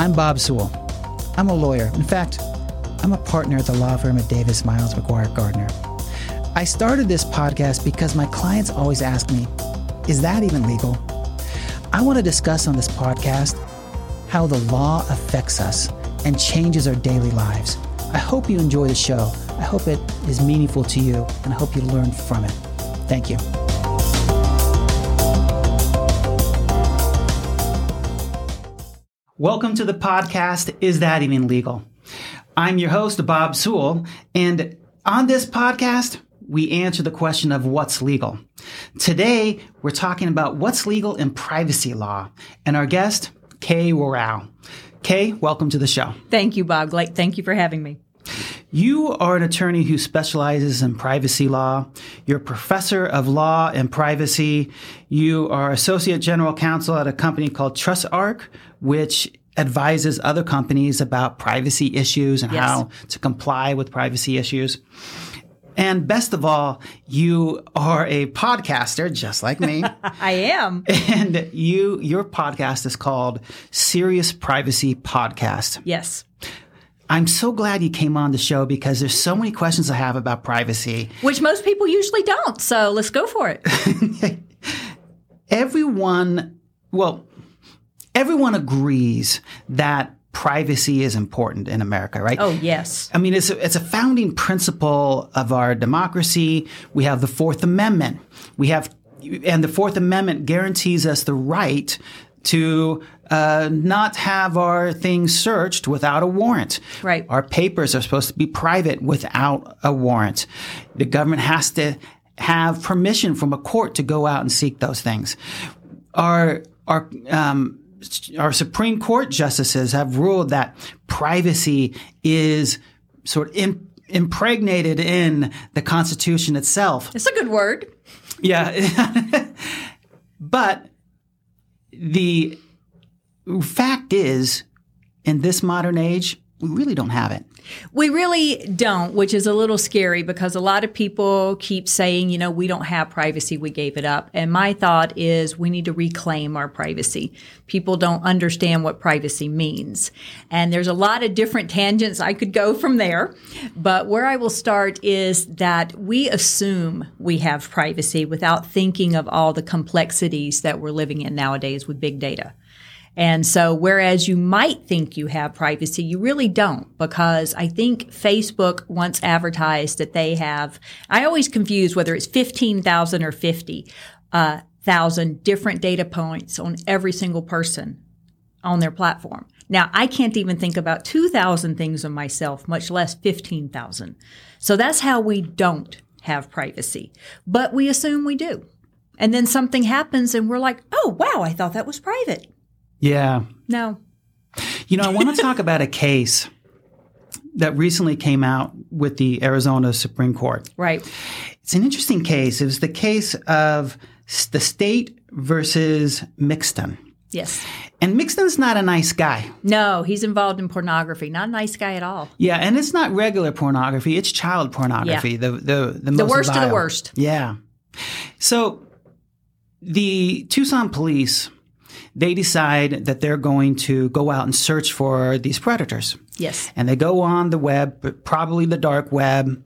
I'm Bob Sewell. I'm a lawyer. In fact, I'm a partner at the law firm of Davis Miles McGuire Gardner. I started this podcast because my clients always ask me, is that even legal? I want to discuss on this podcast how the law affects us and changes our daily lives. I hope you enjoy the show. I hope it is meaningful to you, and I hope you learn from it. Thank you. Welcome to the podcast, Is That Even Legal? I'm your host, Bob Sewell, and on this podcast, we answer the question of what's legal. Today, we're talking about what's legal in privacy law, and our guest, K Royal. Kay, welcome to the show. Thank you, Bob. Like, thank you for having me. You are an attorney who specializes in privacy law. You're a professor of law and privacy. You are associate general counsel at a company called TrustArc, which advises other companies about privacy issues and yes. how to comply with privacy issues. And best of all, you are a podcaster just like me. I am. And you your podcast is called Serious Privacy Podcast. Yes. I'm so glad you came on the show because there's so many questions I have about privacy. Which most people usually don't. So let's go for it. everyone, well, everyone agrees that privacy is important in America, right? Oh, yes. I mean, it's a, it's a founding principle of our democracy. We have the Fourth Amendment. We have, and the Fourth Amendment guarantees us the right to uh, not have our things searched without a warrant. Right. Our papers are supposed to be private without a warrant. The government has to have permission from a court to go out and seek those things. Our our um, our Supreme Court justices have ruled that privacy is sort of in, impregnated in the Constitution itself. It's a good word. Yeah. but the fact is, in this modern age, we really don't have it. We really don't, which is a little scary because a lot of people keep saying, you know, we don't have privacy, we gave it up. And my thought is we need to reclaim our privacy. People don't understand what privacy means. And there's a lot of different tangents I could go from there. But where I will start is that we assume we have privacy without thinking of all the complexities that we're living in nowadays with big data. And so, whereas you might think you have privacy, you really don't because I think Facebook once advertised that they have, I always confuse whether it's 15,000 or 50,000 uh, different data points on every single person on their platform. Now, I can't even think about 2,000 things on myself, much less 15,000. So that's how we don't have privacy, but we assume we do. And then something happens and we're like, oh, wow, I thought that was private. Yeah. No. You know, I want to talk about a case that recently came out with the Arizona Supreme Court. Right. It's an interesting case. It was the case of the state versus Mixton. Yes. And Mixton's not a nice guy. No, he's involved in pornography. Not a nice guy at all. Yeah, and it's not regular pornography, it's child pornography. Yeah. The the the, the worst vile. of the worst. Yeah. So the Tucson police they decide that they're going to go out and search for these predators. Yes. And they go on the web, probably the dark web,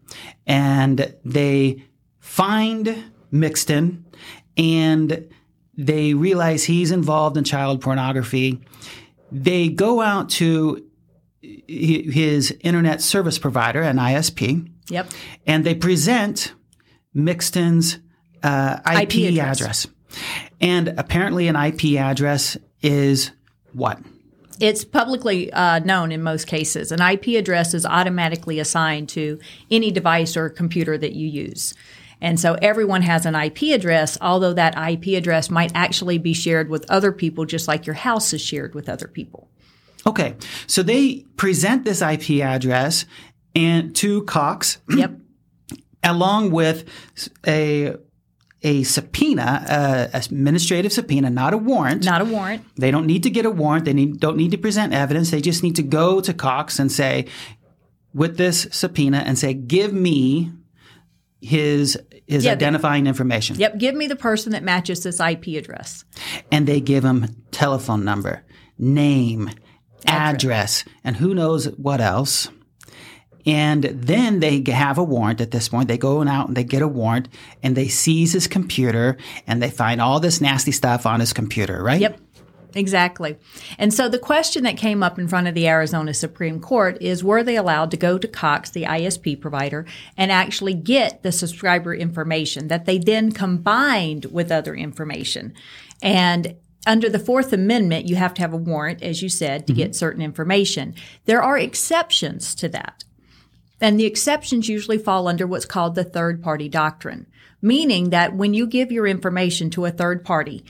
and they find Mixton and they realize he's involved in child pornography. They go out to his internet service provider, an ISP. Yep. And they present Mixton's uh, IP, IP address. address. And apparently, an IP address is what? It's publicly uh, known in most cases. An IP address is automatically assigned to any device or computer that you use. And so everyone has an IP address, although that IP address might actually be shared with other people, just like your house is shared with other people. Okay. So they present this IP address and to Cox. Yep. along with a a subpoena, uh, administrative subpoena, not a warrant. Not a warrant. They don't need to get a warrant. They need, don't need to present evidence. They just need to go to Cox and say, with this subpoena, and say, give me his his yeah, identifying they, information. Yep, give me the person that matches this IP address. And they give him telephone number, name, address, and who knows what else. And then they have a warrant at this point. They go out and they get a warrant and they seize his computer and they find all this nasty stuff on his computer, right? Yep. Exactly. And so the question that came up in front of the Arizona Supreme Court is were they allowed to go to Cox, the ISP provider, and actually get the subscriber information that they then combined with other information? And under the Fourth Amendment, you have to have a warrant, as you said, to mm-hmm. get certain information. There are exceptions to that. And the exceptions usually fall under what's called the third party doctrine, meaning that when you give your information to a third party,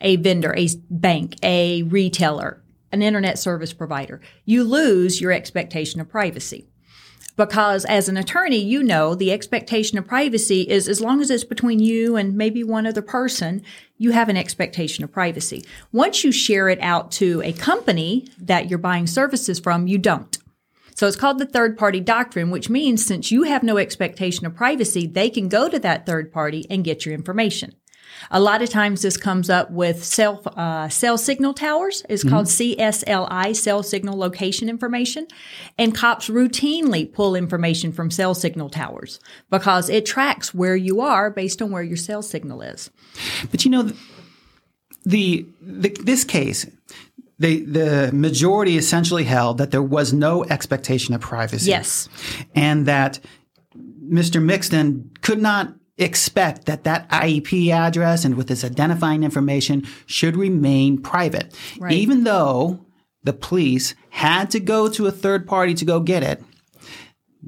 a vendor, a bank, a retailer, an internet service provider, you lose your expectation of privacy. Because as an attorney, you know the expectation of privacy is as long as it's between you and maybe one other person, you have an expectation of privacy. Once you share it out to a company that you're buying services from, you don't. So it's called the third party doctrine, which means since you have no expectation of privacy, they can go to that third party and get your information. A lot of times this comes up with cell, uh, cell signal towers. It's mm-hmm. called CSLI, cell signal location information. And cops routinely pull information from cell signal towers because it tracks where you are based on where your cell signal is. But you know, the, the this case, the the majority essentially held that there was no expectation of privacy. Yes, and that Mr. Mixton could not expect that that IP address and with its identifying information should remain private, right. even though the police had to go to a third party to go get it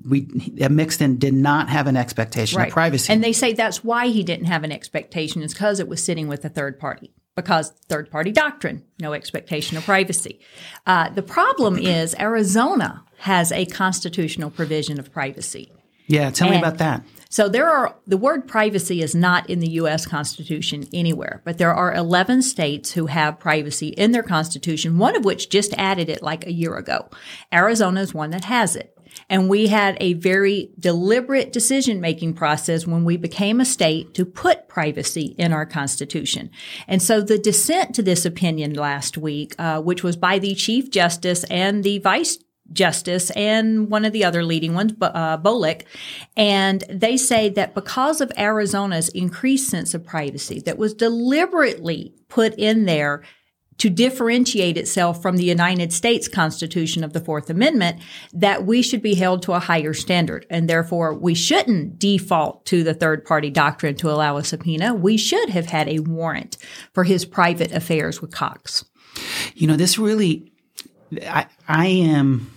we Mixton did not have an expectation right. of privacy. And they say that's why he didn't have an expectation is because it was sitting with a third party because third party doctrine, no expectation of privacy. Uh, the problem is Arizona has a constitutional provision of privacy. Yeah, tell and me about that. So there are the word privacy is not in the US Constitution anywhere, but there are 11 states who have privacy in their constitution, one of which just added it like a year ago. Arizona is one that has it. And we had a very deliberate decision making process when we became a state to put privacy in our Constitution. And so the dissent to this opinion last week, uh, which was by the Chief Justice and the Vice Justice and one of the other leading ones, uh, Bolick, and they say that because of Arizona's increased sense of privacy that was deliberately put in there to differentiate itself from the United States Constitution of the Fourth Amendment, that we should be held to a higher standard. And therefore, we shouldn't default to the third party doctrine to allow a subpoena. We should have had a warrant for his private affairs with Cox. You know, this really, I, I am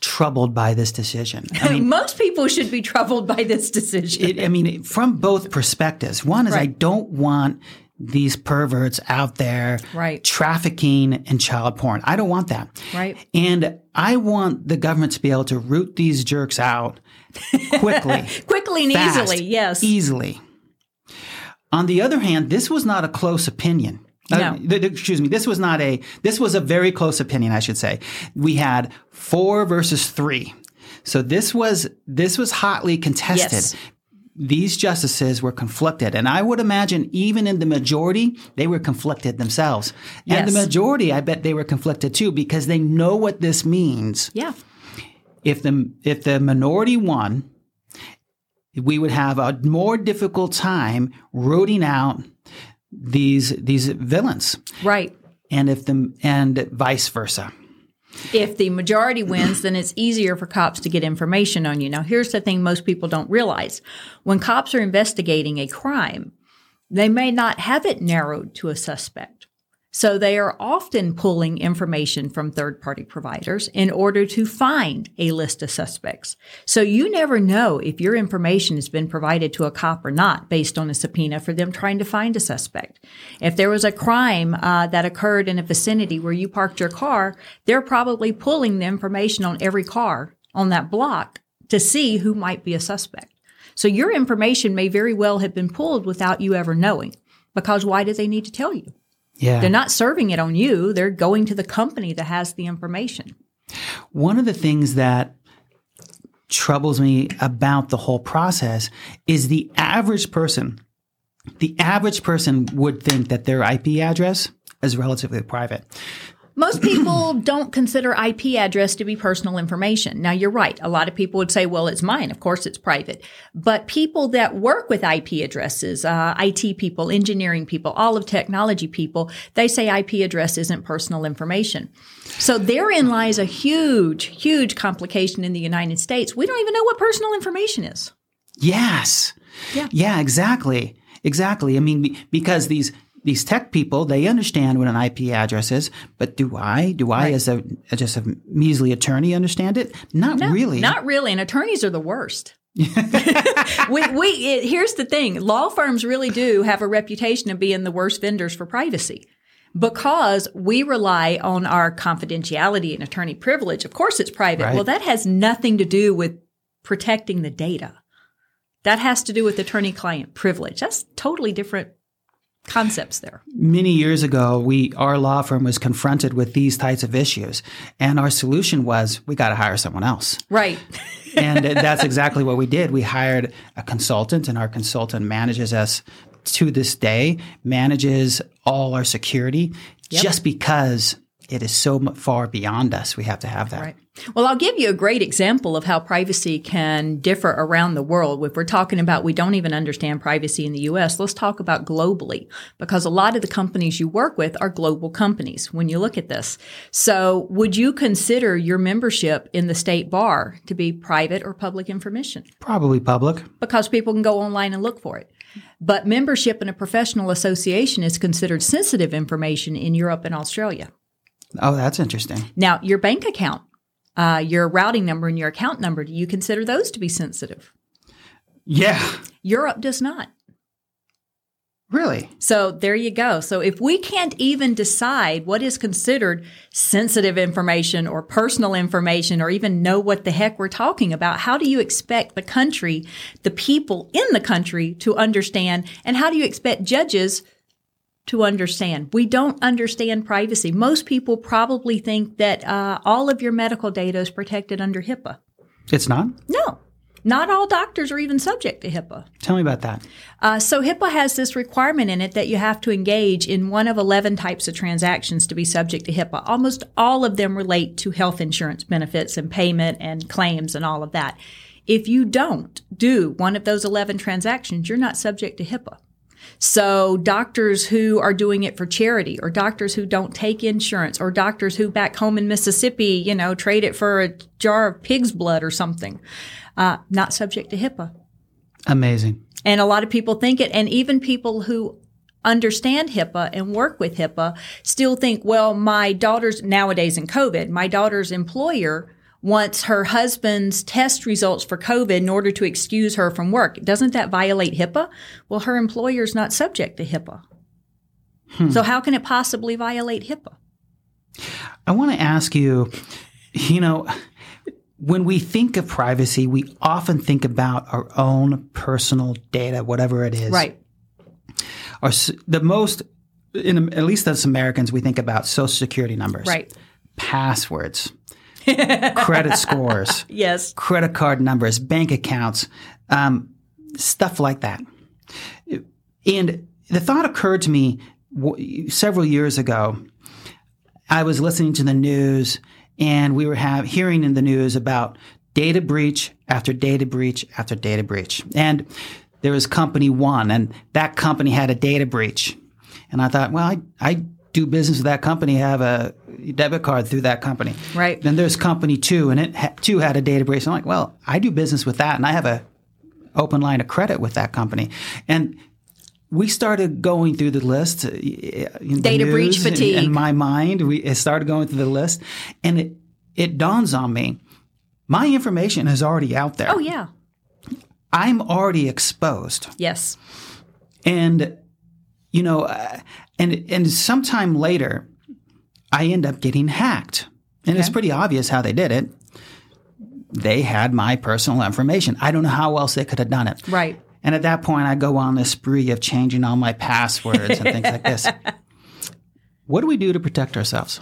troubled by this decision. I mean, Most people should be troubled by this decision. It, I mean, from both perspectives. One is right. I don't want these perverts out there right. trafficking in child porn. I don't want that. Right. And I want the government to be able to root these jerks out quickly. quickly and fast, easily, yes. Easily. On the other hand, this was not a close opinion. Uh, no. Uh, th- excuse me. This was not a, this was a very close opinion, I should say. We had four versus three. So this was, this was hotly contested. Yes these justices were conflicted. And I would imagine even in the majority, they were conflicted themselves. Yes. And the majority, I bet they were conflicted too, because they know what this means. Yeah. If the, if the minority won, we would have a more difficult time rooting out these, these villains. Right. And if the, and vice versa. If the majority wins, then it's easier for cops to get information on you. Now, here's the thing most people don't realize. When cops are investigating a crime, they may not have it narrowed to a suspect. So they are often pulling information from third party providers in order to find a list of suspects. So you never know if your information has been provided to a cop or not based on a subpoena for them trying to find a suspect. If there was a crime uh, that occurred in a vicinity where you parked your car, they're probably pulling the information on every car on that block to see who might be a suspect. So your information may very well have been pulled without you ever knowing. Because why do they need to tell you? Yeah. They're not serving it on you. They're going to the company that has the information. One of the things that troubles me about the whole process is the average person. The average person would think that their IP address is relatively private. Most people don't consider IP address to be personal information. Now, you're right. A lot of people would say, well, it's mine. Of course, it's private. But people that work with IP addresses, uh, IT people, engineering people, all of technology people, they say IP address isn't personal information. So therein lies a huge, huge complication in the United States. We don't even know what personal information is. Yes. Yeah. Yeah, exactly. Exactly. I mean, because these these tech people, they understand what an IP address is, but do I? Do I, Right. as a just a measly attorney, understand it? Not No, really. Not really. And attorneys are the worst. we, we, it, here's the thing law firms really do have a reputation of being the worst vendors for privacy because we rely on our confidentiality and attorney privilege. Of course, it's private. Right. Well, that has nothing to do with protecting the data. That has to do with attorney client privilege. That's totally different concepts there. Many years ago, we our law firm was confronted with these types of issues, and our solution was we got to hire someone else. Right. and that's exactly what we did. We hired a consultant, and our consultant manages us to this day, manages all our security, just because it is so far beyond us. We have to have that. Right. Well, I'll give you a great example of how privacy can differ around the world. If we're talking about we don't even understand privacy in the US, let's talk about globally because a lot of the companies you work with are global companies when you look at this. So, would you consider your membership in the state bar to be private or public information? Probably public. Because people can go online and look for it. But membership in a professional association is considered sensitive information in Europe and Australia. Oh, that's interesting. Now, your bank account, uh, your routing number and your account number, do you consider those to be sensitive? Yeah. Europe does not. Really? So there you go. So if we can't even decide what is considered sensitive information or personal information or even know what the heck we're talking about, how do you expect the country, the people in the country to understand? And how do you expect judges to understand? We don't understand privacy. Most people probably think that uh, all of your medical data is protected under HIPAA. It's not? No, not all doctors are even subject to HIPAA. Tell me about that. Uh, so HIPAA has this requirement in it that you have to engage in one of 11 types of transactions to be subject to HIPAA. Almost all of them relate to health insurance benefits and payment and claims and all of that. If you don't do one of those 11 transactions, you're not subject to HIPAA. So doctors who are doing it for charity or doctors who don't take insurance or doctors who back home in Mississippi, you know, trade it for a jar of pig's blood or something, uh, not subject to HIPAA. Amazing. And a lot of people think it, and even people who understand HIPAA and work with HIPAA still think, well, my daughter's nowadays in COVID, my daughter's employer wants her husband's test results for COVID in order to excuse her from work. Doesn't that violate HIPAA? Well, her employer's not subject to HIPAA. Hmm. So how can it possibly violate HIPAA? I want to ask you, you know, when we think of privacy, we often think about our own personal data, whatever it is. Right. Our, the most, in, at least as Americans, we think about social security numbers, Right. passwords, credit scores, Yes. credit card numbers, bank accounts, um, stuff like that. And the thought occurred to me w- several years ago. I was listening to the news, and we were have, hearing in the news about data breach after data breach after data breach. And there was company one, and that company had a data breach. And I thought, well, I, I do business with that company, have a debit card through that company. Right. Then there's company two, and it ha- too had a data breach. I'm like, well, I do business with that, and I have a open line of credit with that company. And we started going through the list. uh, the Data breach news, in- fatigue. In my mind, we it started going through the list, and it it dawns on me, my information is already out there. Oh, yeah. I'm already exposed, Yes. and you know, uh, and and sometime later, I end up getting hacked, and it's pretty obvious how they did it. They had my personal information. I don't know how else they could have done it. Right. And at that point, I go on this spree of changing all my passwords and things like this. What do we do to protect ourselves?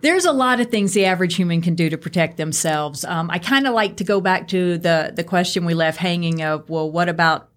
There's a lot of things the average human can do to protect themselves. Um, I kind of like to go back to the the question we left hanging of, well, what about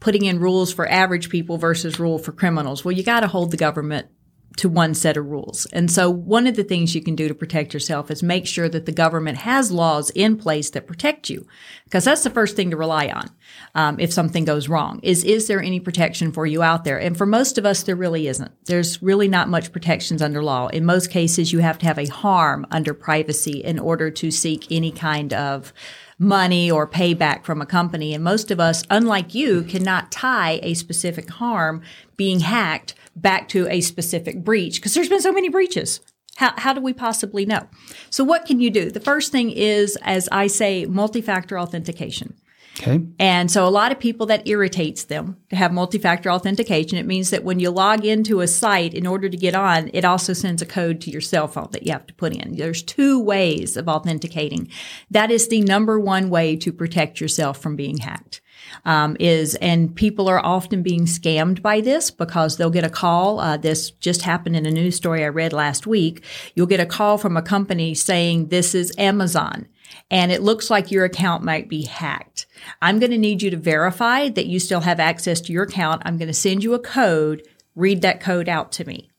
putting in rules for average people versus rule for criminals? Well, you got to hold the government to one set of rules. And so one of the things you can do to protect yourself is make sure that the government has laws in place that protect you. Because that's the first thing to rely on. Um, if something goes wrong is, is there any protection for you out there? And for most of us, there really isn't. There's really not much protections under law. In most cases, you have to have a harm under privacy in order to seek any kind of money or payback from a company. And most of us, unlike you, cannot tie a specific harm being hacked back to a specific breach because there's been so many breaches. How, how do we possibly know? So what can you do? The first thing is, as I say, multi-factor authentication. Okay. And so a lot of people that irritates them to have multi-factor authentication. It means that when you log into a site in order to get on, it also sends a code to your cell phone that you have to put in. There's two ways of authenticating. That is the number one way to protect yourself from being hacked um, is, and people are often being scammed by this because they'll get a call. Uh, this just happened in a news story I read last week. You'll get a call from a company saying this is Amazon and it looks like your account might be hacked. I'm going to need you to verify that you still have access to your account. I'm going to send you a code. Read that code out to me.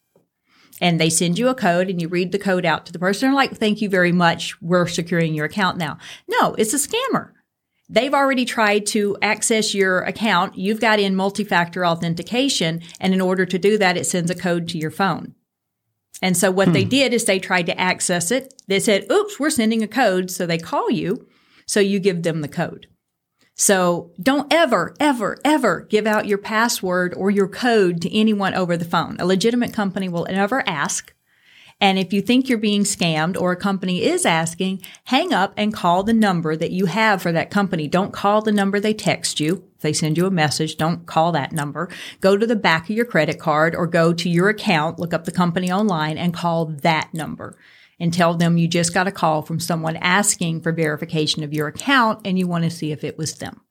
And they send you a code and you read the code out to the person. They're like, thank you very much. We're securing your account now. No, it's a scammer. They've already tried to access your account. You've got in multi-factor authentication. And in order to do that, it sends a code to your phone. And so what hmm. they did is they tried to access it. They said, oops, we're sending a code. So they call you. So you give them the code. So don't ever, ever, ever give out your password or your code to anyone over the phone. A legitimate company will never ask. And if you think you're being scammed or a company is asking, hang up and call the number that you have for that company. Don't call the number they text you. If they send you a message, don't call that number. Go to the back of your credit card or go to your account, look up the company online and call that number and tell them you just got a call from someone asking for verification of your account and you want to see if it was them.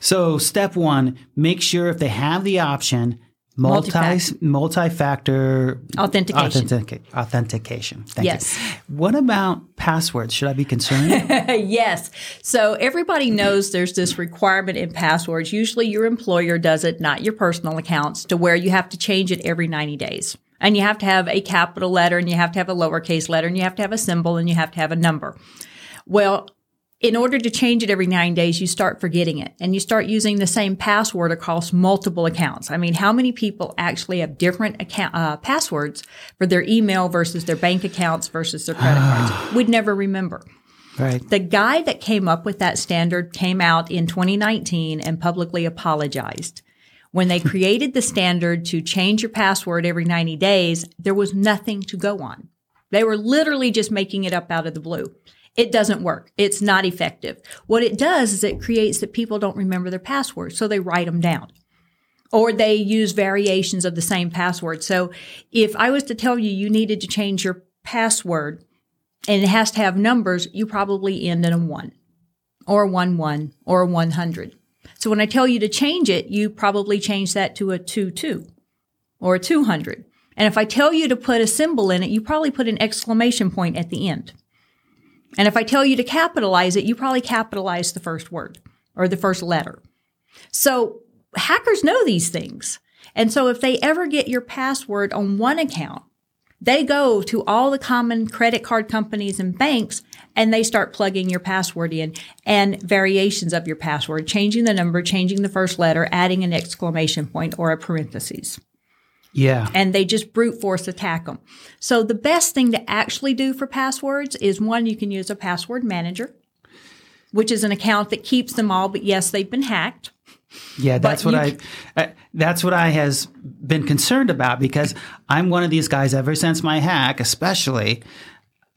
So step one, make sure if they have the option, Multi multi-factor authentication. Authentic, authentication. Thank yes. You. What about passwords? Should I be concerned? yes. So everybody knows there's this requirement in passwords. Usually your employer does it, not your personal accounts, to where you have to change it every 90 days. And you have to have a capital letter and you have to have a lowercase letter and you have to have a symbol and you have to have a number. Well, in order to change it every nine days, you start forgetting it and you start using the same password across multiple accounts. I mean, how many people actually have different account, uh, passwords for their email versus their bank accounts versus their credit cards? We'd never remember. Right. The guy that came up with that standard came out in 2019 and publicly apologized. When they created the standard to change your password every 90 days, there was nothing to go on. They were literally just making it up out of the blue. It doesn't work. It's not effective. What it does is it creates that people don't remember their passwords, so they write them down. Or they use variations of the same password. So if I was to tell you you needed to change your password and it has to have numbers, you probably end in a one or a one one or a 100. So when I tell you to change it, you probably change that to a two two or a 200. And if I tell you to put a symbol in it, you probably put an exclamation point at the end. And if I tell you to capitalize it, you probably capitalize the first word or the first letter. So hackers know these things. And so if they ever get your password on one account, they go to all the common credit card companies and banks and they start plugging your password in and variations of your password, changing the number, changing the first letter, adding an exclamation point or a parentheses. Yeah. And they just brute force attack them. So the best thing to actually do for passwords is one, you can use a password manager, which is an account that keeps them all, but yes, they've been hacked. Yeah, that's but what I, I uh, that's what I has been concerned about because I'm one of these guys ever since my hack, especially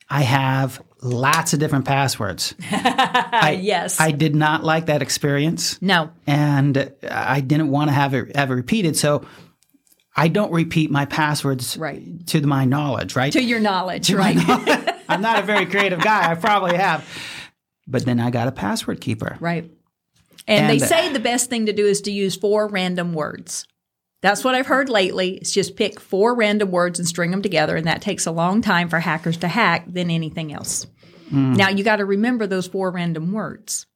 I have lots of different passwords. I, yes. I did not like that experience. No. And I didn't want to have it ever repeated. So I don't repeat my passwords right. to my knowledge, right? To your knowledge, to right? Knowledge. I'm not a very creative guy. I probably have. But then I got a password keeper. Right. And, and they say the best thing to do is to use four random words. That's what I've heard lately. It's just pick four random words and string them together. And that takes a long time for hackers to hack than anything else. Mm. Now you got to remember those four random words.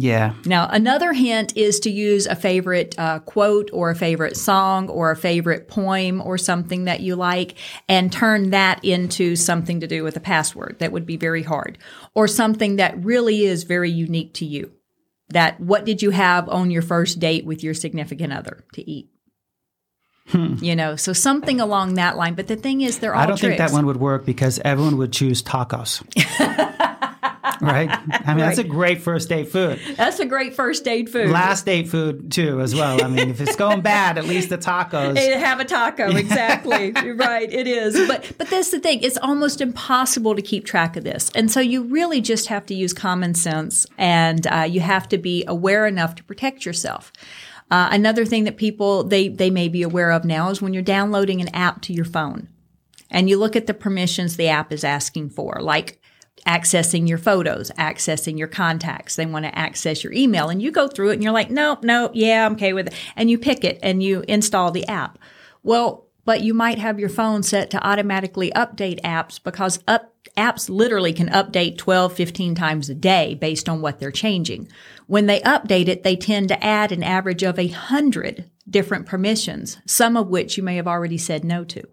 Yeah. Now, another hint is to use a favorite uh, quote or a favorite song or a favorite poem or something that you like and turn that into something to do with a password. That would be very hard. Or something that really is very unique to you. That what did you have on your first date with your significant other to eat? Hmm. You know, so something along that line. But the thing is, they're all I don't tricks. think that one would work because everyone would choose tacos. right? I mean, that's a great first date food. That's a great first date food. Last date food too, as well. I mean, if it's going bad, at least the tacos. Have a taco, exactly. You're right, it is. But but that's the thing. It's almost impossible to keep track of this, and so you really just have to use common sense, and uh, you have to be aware enough to protect yourself. Uh, another thing that people they they may be aware of now is when you're downloading an app to your phone, and you look at the permissions the app is asking for, like accessing your photos, accessing your contacts. They want to access your email and you go through it and you're like, nope, nope, yeah, I'm okay with it. And you pick it and you install the app. Well, but you might have your phone set to automatically update apps because up, apps literally can update 12, 15 times a day based on what they're changing. When they update it, they tend to add an average of a hundred different permissions, some of which you may have already said no to.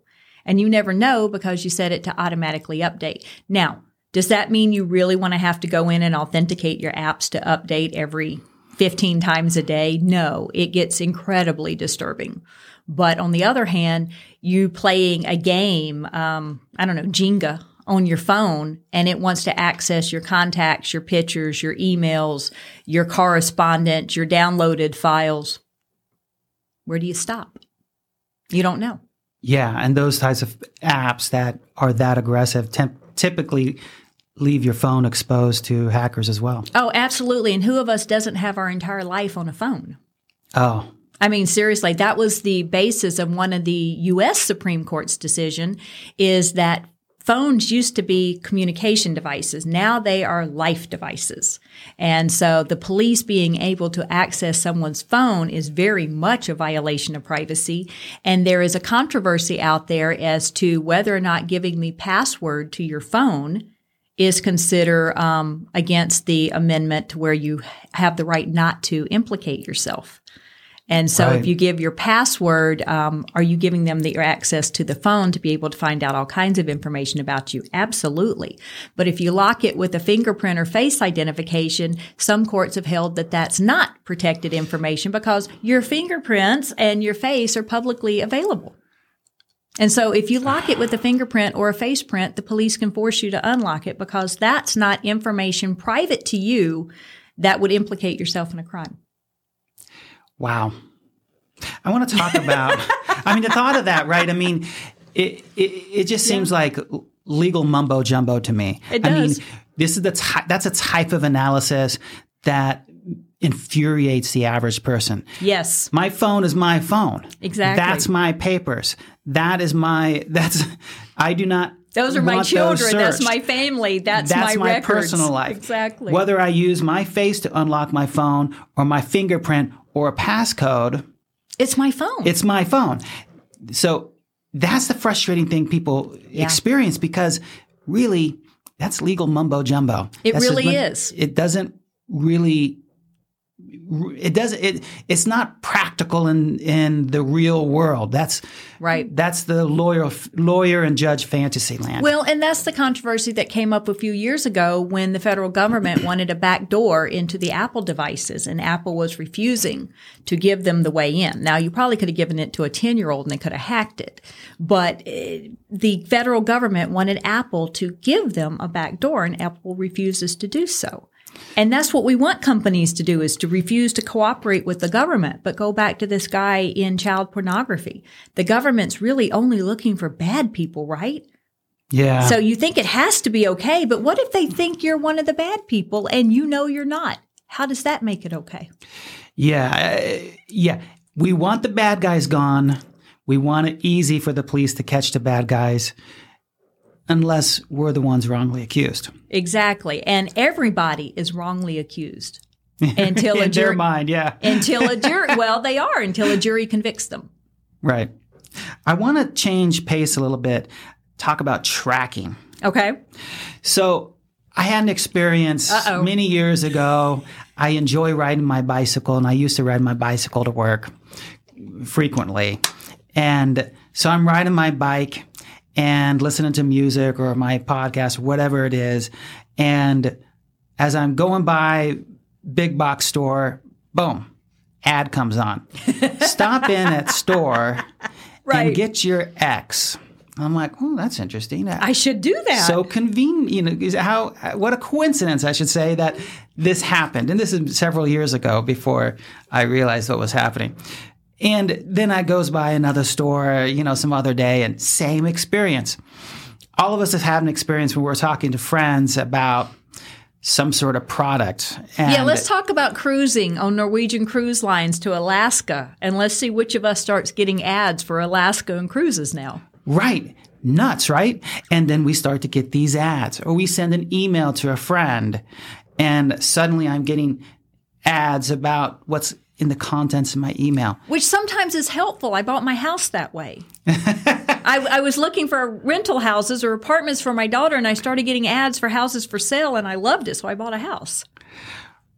And you never know because you set it to automatically update. Now, does that mean you really want to have to go in and authenticate your apps to update every 15 times a day? No, it gets incredibly disturbing. But on the other hand, you playing a game, um, I don't know, Jenga on your phone and it wants to access your contacts, your pictures, your emails, your correspondence, your downloaded files. Where do you stop? You don't know. Yeah, and those types of apps that are that aggressive temp- typically leave your phone exposed to hackers as well. Oh, absolutely. And who of us doesn't have our entire life on a phone? Oh, I mean, seriously, that was the basis of one of the U.S. Supreme Court's decision is that phones used to be communication devices. Now they are life devices. And so the police being able to access someone's phone is very much a violation of privacy. And there is a controversy out there as to whether or not giving the password to your phone is consider um, against the amendment to where you have the right not to implicate yourself. And so, Right. if you give your password, um, are you giving them the access to the phone to be able to find out all kinds of information about you? Absolutely. But if you lock it with a fingerprint or face identification, some courts have held that that's not protected information because your fingerprints and your face are publicly available. And so if you lock it with a fingerprint or a face print, the police can force you to unlock it because that's not information private to you that would implicate yourself in a crime. Wow. I want to talk about. I mean, the thought of that, right? I mean, it it, it just seems like legal mumbo jumbo to me. It I mean, does. this is the ty- that's a type of analysis that infuriates the average person. Yes. My phone is my phone. Exactly. That's my papers. That is my. That's. I do not. Those are my children. That's my family. That's, That's my, my, personal life. Exactly. Whether I use my face to unlock my phone or my fingerprint or a passcode, it's my phone. it's my phone. So that's the frustrating thing people experience because really that's legal mumbo jumbo. It That's really just- is. It doesn't really it doesn't it it's not practical in in the real world. That's Right. That's the lawyer lawyer and judge fantasy land. Well, and that's the controversy that came up a few years ago when the federal government wanted a back door into the Apple devices, and Apple was refusing to give them the way in. Now, you probably could have given it to a 10 year old and they could have hacked it, but eh, the federal government wanted Apple to give them a back door, and Apple refuses to do so. And that's what we want companies to do is to refuse to cooperate with the government. But go back to this guy in child pornography. The government's really only looking for bad people, right? yeah. So you think it has to be okay, but what if they think you're one of the bad people and you know you're not? How does that make it okay? Yeah, uh, yeah. We want the bad guys gone. We want it easy for the police to catch the bad guys, unless we're the ones wrongly accused. Exactly. And everybody is wrongly accused until a In their jury mind, yeah, until a jury well, they are until a jury convicts them. right. I want to change pace a little bit. Talk about tracking. Okay? So I had an experience Uh-oh. many years ago. I enjoy riding my bicycle, and I used to ride my bicycle to work frequently. And so I'm riding my bike and listening to music or my podcast, whatever it is. And as I'm going by big box store, boom, ad comes on. Stop in at store Right. and get your X. I'm like, oh, that's interesting. Uh, I should do that. so convenient. You know, how uh, what a coincidence, I should say, that this happened. And this is several years ago before I realized what was happening. And then I goes by another store, you know, some other day, and same experience. All of us have had an experience when we're talking to friends about some sort of product. And yeah, let's talk about cruising on Norwegian cruise lines to Alaska, and let's see which of us starts getting ads for Alaska and cruises now. Right. Nuts, right? And then we start to get these ads, or we send an email to a friend, and suddenly I'm getting ads about what's in the contents of my email. Which sometimes is helpful. I bought my house that way. I, I was looking for rental houses or apartments for my daughter, and I started getting ads for houses for sale, and I loved it, so I bought a house.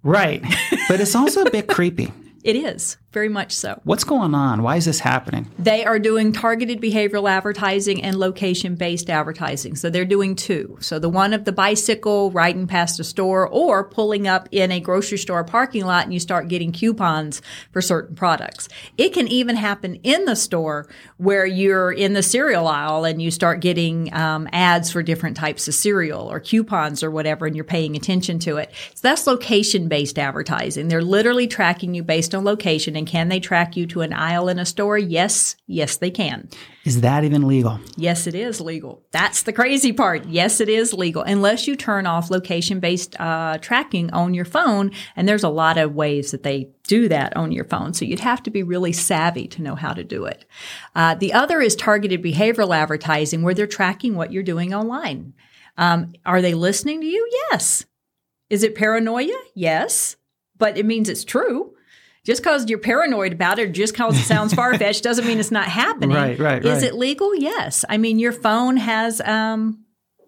Right. But it's also a bit creepy. It is very much so. What's going on? Why is this happening? They are doing targeted behavioral advertising and location based advertising. So they're doing two. So the one of the bicycle riding past a store or pulling up in a grocery store parking lot and you start getting coupons for certain products. It can even happen in the store where you're in the cereal aisle and you start getting um, ads for different types of cereal or coupons or whatever and you're paying attention to it. So that's location based advertising. They're literally tracking you based on location and can they track you to an aisle in a store? Yes, yes, they can. Is that even legal? Yes, it is legal. That's the crazy part. Yes, it is legal, unless you turn off location based uh, tracking on your phone. And there's a lot of ways that they do that on your phone. So you'd have to be really savvy to know how to do it. Uh, the other is targeted behavioral advertising, where they're tracking what you're doing online. Um, are they listening to you? Yes. Is it paranoia? Yes. But it means it's true just because you're paranoid about it or just because it sounds far fetched doesn't mean it's not happening. Right, right, Is right. it legal? Yes. I mean, your phone has um,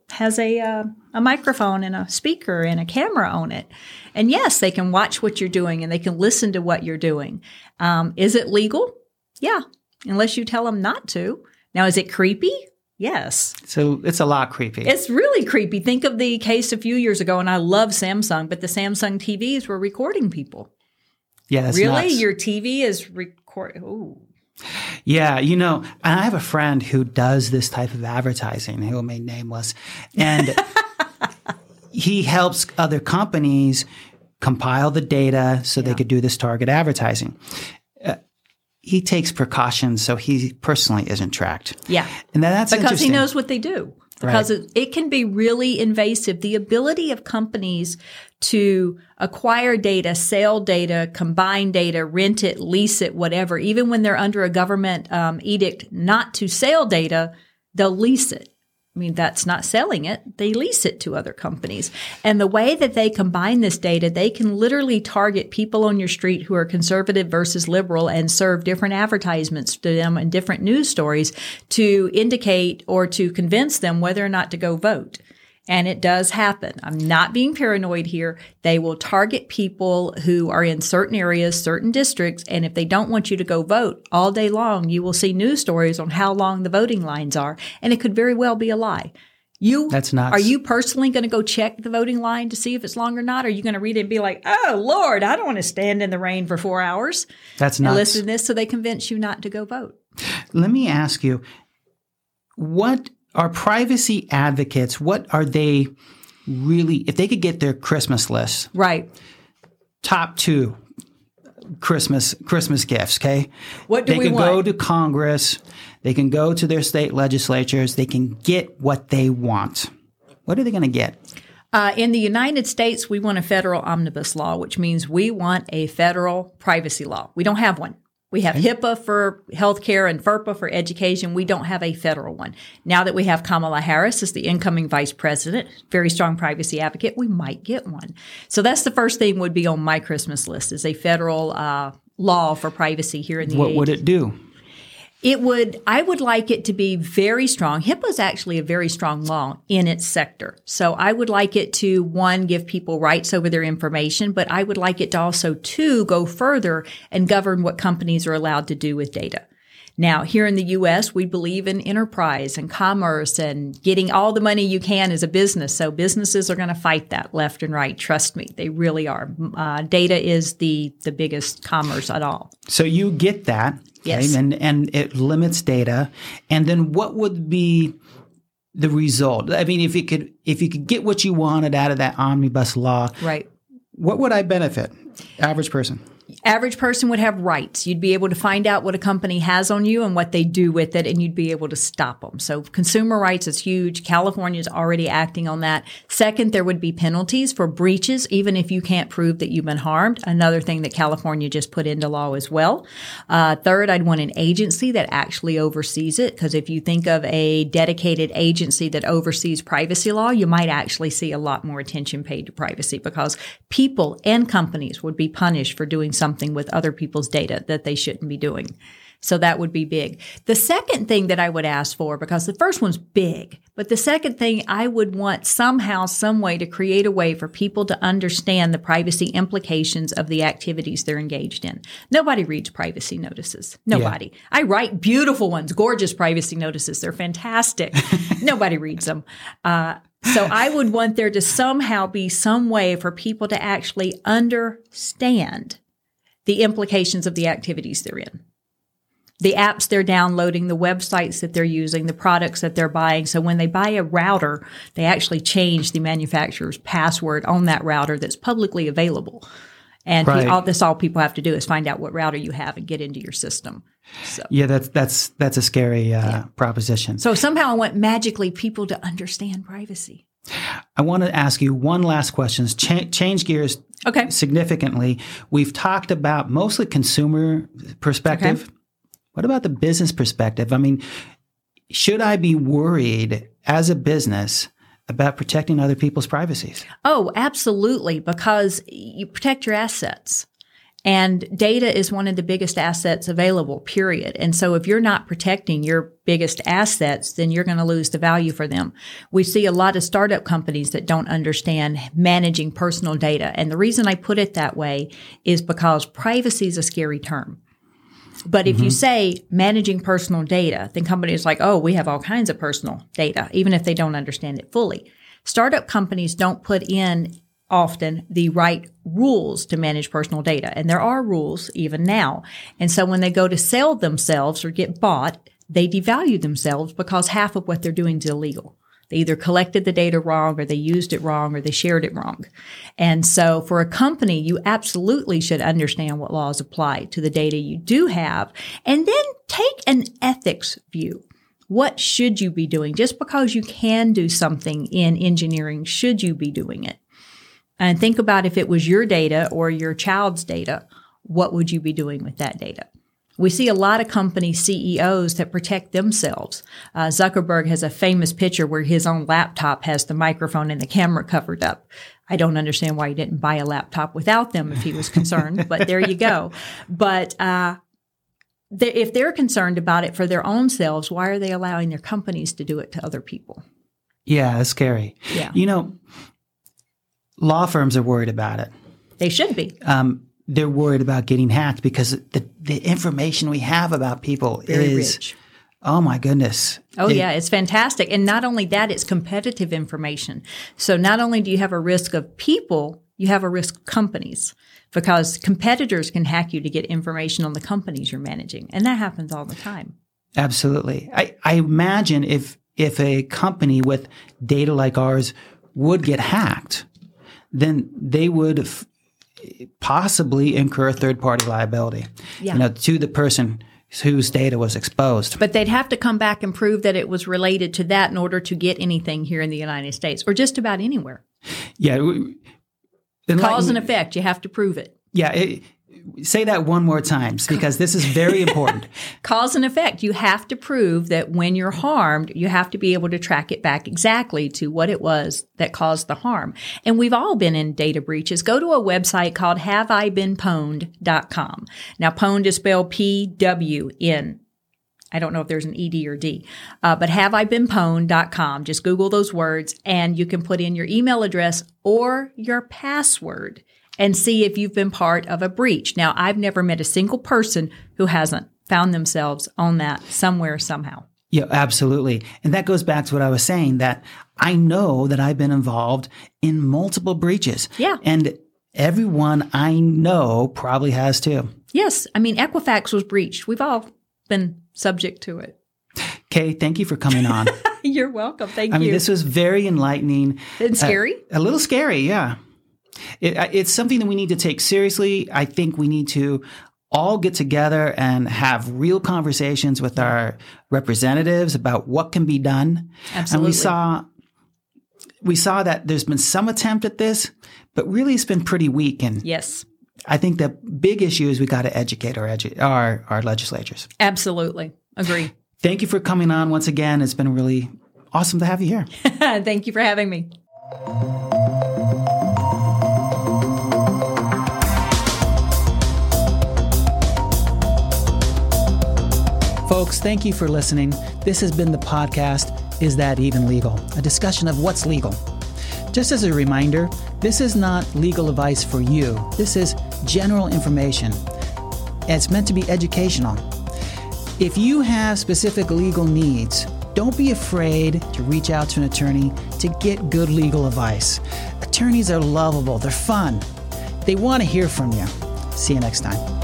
has a uh, a microphone and a speaker and a camera on it, and yes, they can watch what you're doing and they can listen to what you're doing. Um, is it legal? Yeah, unless you tell them not to. Now, is it creepy? Yes. So it's a lot creepy. It's really creepy. Think of the case a few years ago, and I love Samsung, but the Samsung TVs were recording people. Yeah, really? nuts. Your TV is recording? Ooh. Yeah, you know, and I have a friend who does this type of advertising, who remain nameless, and he helps other companies compile the data so they could do this target advertising. Uh, he takes precautions so he personally isn't tracked. Yeah. And then that's because he knows what they do. Because it, it can be really invasive. The ability of companies to acquire data, sell data, combine data, rent it, lease it, whatever, even when they're under a government um, edict not to sell data, they'll lease it. I mean, that's not selling it. They lease it to other companies. And the way that they combine this data, they can literally target people on your street who are conservative versus liberal and serve different advertisements to them and different news stories to indicate or to convince them whether or not to go vote. And it does happen. I'm not being paranoid here. They will target people who are in certain areas, certain districts, and if they don't want you to go vote all day long, you will see news stories on how long the voting lines are, and it could very well be a lie. You That's nuts. Are you personally going to go check the voting line to see if it's long or not? Or are you going to read it and be like, "Oh Lord, I don't want to stand in the rain for four hours That's not. listen to this," so they convince you not to go vote? Let me ask you, what are privacy advocates? What are they really? If they could get their Christmas list, Right. top two Christmas Christmas gifts. Okay, What do they we can want? go to Congress. They can go to their state legislatures. They can get what they want. What are they going to get? Uh, in the United States, we want a federal omnibus law, which means we want a federal privacy law. We don't have one. We have HIPAA for healthcare and FERPA for education. We don't have a federal one. Now that we have Kamala Harris as the incoming vice president, very strong privacy advocate, we might get one. So that's the first thing would be on my Christmas list is a federal uh, law for privacy here in the What would it do? It would, I would like it to be very strong. HIPAA is actually a very strong law in its sector. So I would like it to, one, give people rights over their information, but I would like it to also, two, go further and govern what companies are allowed to do with data. Now, here in the US, we believe in enterprise and commerce and getting all the money you can as a business. So businesses are going to fight that left and right. Trust me, they really are. Uh, data is the, the biggest commerce at all. So you get that. Yes. Okay? And, and it limits data. And then what would be the result? I mean, if you could, if you could get what you wanted out of that omnibus law, Right. what would I benefit? Average person. Average person would have rights. You'd be able to find out what a company has on you and what they do with it, and you'd be able to stop them. So consumer rights is huge. California is already acting on that. Second, there would be penalties for breaches, even if you can't prove that you've been harmed. Another thing that California just put into law as well. Uh, third, I'd want an agency that actually oversees it, because if you think of a dedicated agency that oversees privacy law, you might actually see a lot more attention paid to privacy because people and companies would be punished for doing something with other people's data that they shouldn't be doing. So that would be big. The second thing that I would ask for, because the first one's big, but the second thing I would want somehow, some way to create a way for people to understand the privacy implications of the activities they're engaged in. Nobody reads privacy notices. Nobody. I write beautiful ones, gorgeous privacy notices. They're fantastic. Nobody reads them. Uh, so I would want there to somehow be some way for people to actually understand the implications of the activities they're in. The apps they're downloading, the websites that they're using, the products that they're buying. So when they buy a router, they actually change the manufacturer's password on that router that's publicly available. And Right. all this all people have to do is find out what router you have and get into your system. So Yeah, that's that's that's a scary uh, proposition. so somehow I want magically people to understand privacy. I want to ask you one last question. Cha- change gears Okay. significantly. We've talked about mostly consumer perspective. What about the business perspective? I mean, should I be worried as a business about protecting other people's privacies? Oh, absolutely, because you protect your assets. And data is one of the biggest assets available, period. And so if you're not protecting your biggest assets, then you're going to lose the value for them. We see a lot of startup companies that don't understand managing personal data. And the reason I put it that way is because privacy is a scary term. But if you mm-hmm. say managing personal data, then companies like, oh, we have all kinds of personal data, even if they don't understand it fully. Startup companies don't put in often the right rules to manage personal data. And there are rules even now. And so when they go to sell themselves or get bought, they devalue themselves because half of what they're doing is illegal. They either collected the data wrong or they used it wrong or they shared it wrong. And so for a company, you absolutely should understand what laws apply to the data you do have and then take an ethics view. What should you be doing? Just because you can do something in engineering, should you be doing it? And think about if it was your data or your child's data, what would you be doing with that data? We see a lot of company CEOs that protect themselves. Uh, Zuckerberg has a famous picture where his own laptop has the microphone and the camera covered up. I don't understand why he didn't buy a laptop without them if he was concerned, but there you go. But uh, they, if they're concerned about it for their own selves, why are they allowing their companies to do it to other people? Yeah, it's scary. Yeah. You know, law firms are worried about it. They should be. Um, they're worried about getting hacked because the, the information we have about people Very is, rich. oh my goodness. Oh It- yeah, it's fantastic. And not only that, it's competitive information. So not only do you have a risk of people, you have a risk of companies because competitors can hack you to get information on the companies you're managing. And that happens all the time. Absolutely. I, I imagine if if a company with data like ours would get hacked, then they would f- possibly incur third party liability. Yeah. You know, to the person whose data was exposed. But they'd have to come back and prove that it was related to that in order to get anything here in the United States or just about anywhere. yeah. Cause and effect, you have to prove it. Yeah. it- say that one more time because this is very important. Cause and effect. You have to prove that when you're harmed, you have to be able to track it back exactly to what it was that caused the harm. And we've all been in data breaches. Go to a website called haveibeenpwned.com. Now, pwned is spelled P-W-N I don't know if there's an ED or D, uh, but have I been Just Google those words and you can put in your email address or your password and see if you've been part of a breach. Now, I've never met a single person who hasn't found themselves on that somewhere, somehow. Yeah, absolutely. And that goes back to what I was saying that I know that I've been involved in multiple breaches. Yeah. And everyone I know probably has too. Yes. I mean, Equifax was breached. We've all been subject to it. K, thank you for coming on. You're welcome. Thank I you. mean, this was very enlightening. and scary. Uh, a little scary, yeah. It, it's something that we need to take seriously. I think we need to all get together and have real conversations with our representatives about what can be done. Absolutely. And we saw we saw that there's been some attempt at this, but really it's been pretty weak. And yes. I think the big issue is we got to educate our, edu- our our legislatures. Absolutely. Agree. Thank you for coming on once again. It's been really awesome to have you here. Thank you for having me. Folks, thank you for listening. This has been the podcast, Is That Even Legal? A discussion of what's legal. Just as a reminder, this is not legal advice for you. This is general information. It's meant to be educational. If you have specific legal needs, don't be afraid to reach out to an attorney to get good legal advice. Attorneys are lovable, they're fun, they want to hear from you. See you next time.